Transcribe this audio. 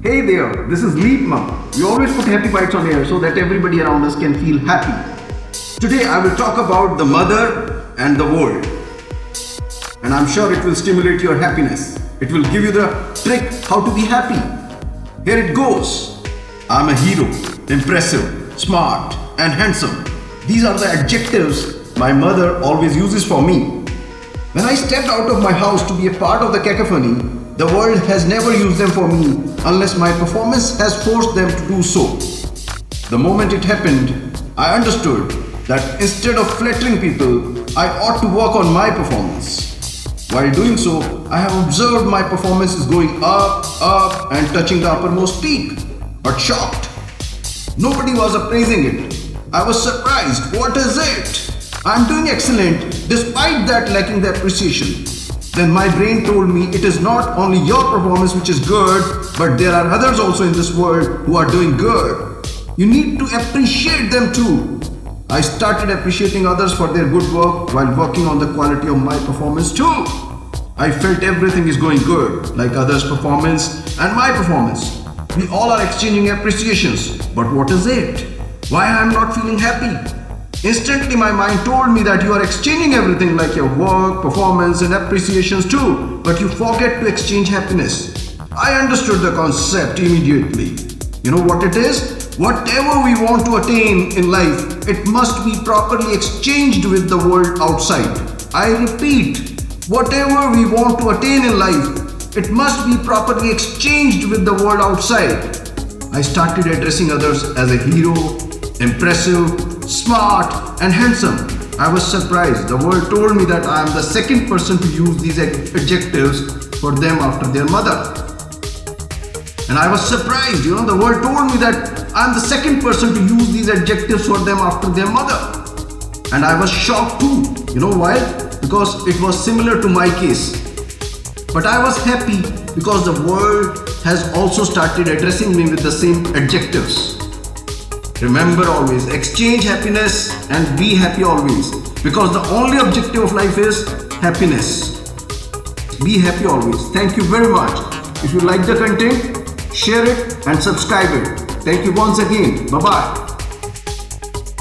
Hey there, this is Leap Mom. We always put happy bites on air so that everybody around us can feel happy. Today I will talk about the mother and the world. And I'm sure it will stimulate your happiness. It will give you the trick how to be happy. Here it goes. I'm a hero, impressive, smart, and handsome. These are the adjectives my mother always uses for me. When I stepped out of my house to be a part of the cacophony, the world has never used them for me unless my performance has forced them to do so. The moment it happened, I understood that instead of flattering people, I ought to work on my performance. While doing so, I have observed my performance is going up, up, and touching the uppermost peak. But shocked. Nobody was appraising it. I was surprised. What is it? I'm doing excellent despite that lacking the appreciation. Then my brain told me it is not only your performance which is good, but there are others also in this world who are doing good. You need to appreciate them too. I started appreciating others for their good work while working on the quality of my performance too. I felt everything is going good, like others' performance and my performance. We all are exchanging appreciations, but what is it? Why I am not feeling happy? Instantly, my mind told me that you are exchanging everything like your work, performance, and appreciations too, but you forget to exchange happiness. I understood the concept immediately. You know what it is? Whatever we want to attain in life, it must be properly exchanged with the world outside. I repeat, whatever we want to attain in life, it must be properly exchanged with the world outside. I started addressing others as a hero, impressive, smart, and handsome. I was surprised. The world told me that I am the second person to use these adjectives for them after their mother. And I was surprised, you know, the world told me that I'm the second person to use these adjectives for them after their mother. And I was shocked too. You know why? Because it was similar to my case. But I was happy because the world has also started addressing me with the same adjectives. Remember always, exchange happiness and be happy always. Because the only objective of life is happiness. Be happy always. Thank you very much. If you like the content, share it and subscribe it. Thank you once again. Bye bye.